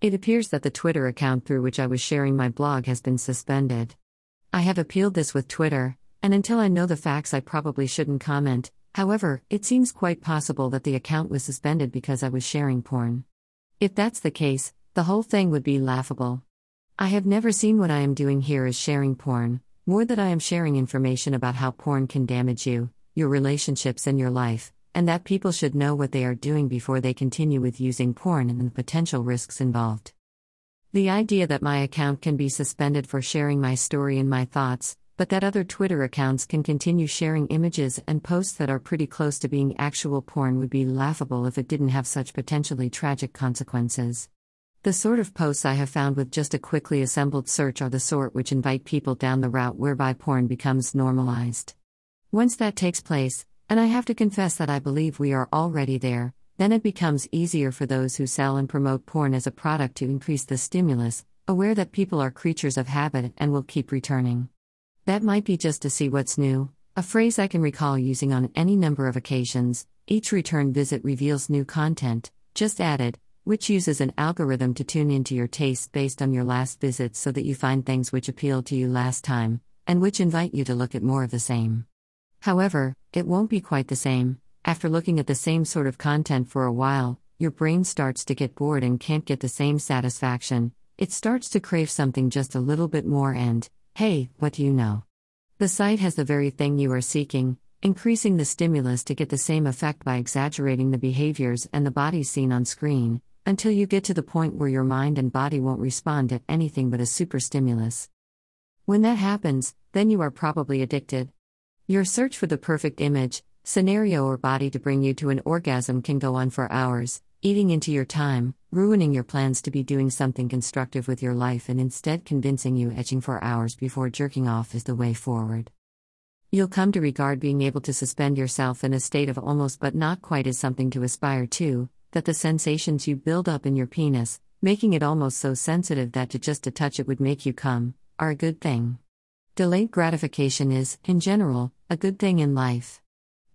It appears that the Twitter account through which I was sharing my blog has been suspended. I have appealed this with Twitter, and until I know the facts, I probably shouldn't comment. However, it seems quite possible that the account was suspended because I was sharing porn. If that's the case, the whole thing would be laughable. I have never seen what I am doing here as sharing porn, more that I am sharing information about how porn can damage you, your relationships, and your life, and that people should know what they are doing before they continue with using porn and the potential risks involved. The idea that my account can be suspended for sharing my story and my thoughts, but that other Twitter accounts can continue sharing images and posts that are pretty close to being actual porn would be laughable if it didn't have such potentially tragic consequences. The sort of posts I have found with just a quickly assembled search are the sort which invite people down the route whereby porn becomes normalized. Once that takes place, and I have to confess that I believe we are already there, then it becomes easier for those who sell and promote porn as a product to increase the stimulus, aware that people are creatures of habit and will keep returning. That might be just to see what's new, a phrase I can recall using on any number of occasions. Each return visit reveals new content, just added, which uses an algorithm to tune into your tastes based on your last visits so that you find things which appealed to you last time, and which invite you to look at more of the same. However, it won't be quite the same. After looking at the same sort of content for a while, your brain starts to get bored and can't get the same satisfaction. It starts to crave something just a little bit more, and hey, what do you know? The site has the very thing you are seeking, increasing the stimulus to get the same effect by exaggerating the behaviors and the bodies seen on screen until you get to the point where your mind and body won't respond to anything but a super stimulus. When that happens, then you are probably addicted. Your search for the perfect image, scenario, or body to bring you to an orgasm can go on for hours, eating into your time, ruining your plans to be doing something constructive with your life, and instead convincing you edging for hours before jerking off is the way forward. You'll come to regard being able to suspend yourself in a state of almost but not quite as something to aspire to, that the sensations you build up in your penis, making it almost so sensitive that to just to touch it would make you come, are a good thing. Delayed gratification is, in general, a good thing in life.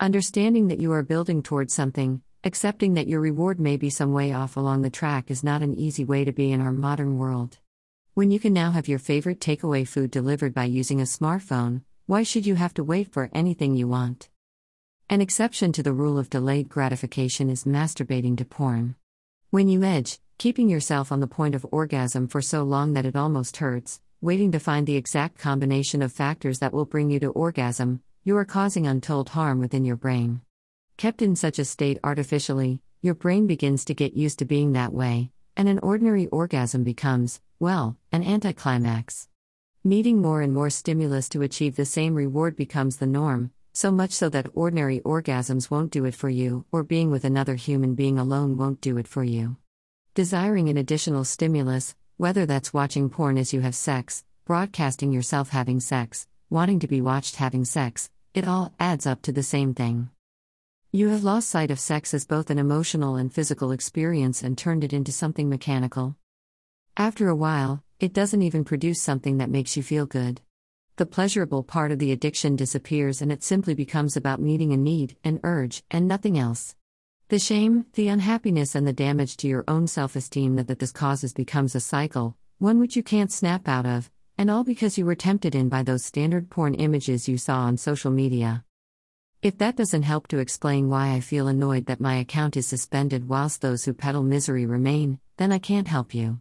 Understanding that you are building towards something, accepting that your reward may be some way off along the track is not an easy way to be in our modern world. When you can now have your favorite takeaway food delivered by using a smartphone, why should you have to wait for anything you want? An exception to the rule of delayed gratification is masturbating to porn. When you edge, keeping yourself on the point of orgasm for so long that it almost hurts, waiting to find the exact combination of factors that will bring you to orgasm, you are causing untold harm within your brain. Kept in such a state artificially, your brain begins to get used to being that way, and an ordinary orgasm becomes, well, an anticlimax. Needing more and more stimulus to achieve the same reward becomes the norm, so much so that ordinary orgasms won't do it for you, or being with another human being alone won't do it for you. Desiring an additional stimulus, whether that's watching porn as you have sex, broadcasting yourself having sex, wanting to be watched having sex, it all adds up to the same thing. You have lost sight of sex as both an emotional and physical experience and turned it into something mechanical. After a while, it doesn't even produce something that makes you feel good. The pleasurable part of the addiction disappears and it simply becomes about meeting a need, an urge, and nothing else. The shame, the unhappiness, and the damage to your own self esteem that, that this causes becomes a cycle, one which you can't snap out of, and all because you were tempted in by those standard porn images you saw on social media. If that doesn't help to explain why I feel annoyed that my account is suspended whilst those who peddle misery remain, then I can't help you.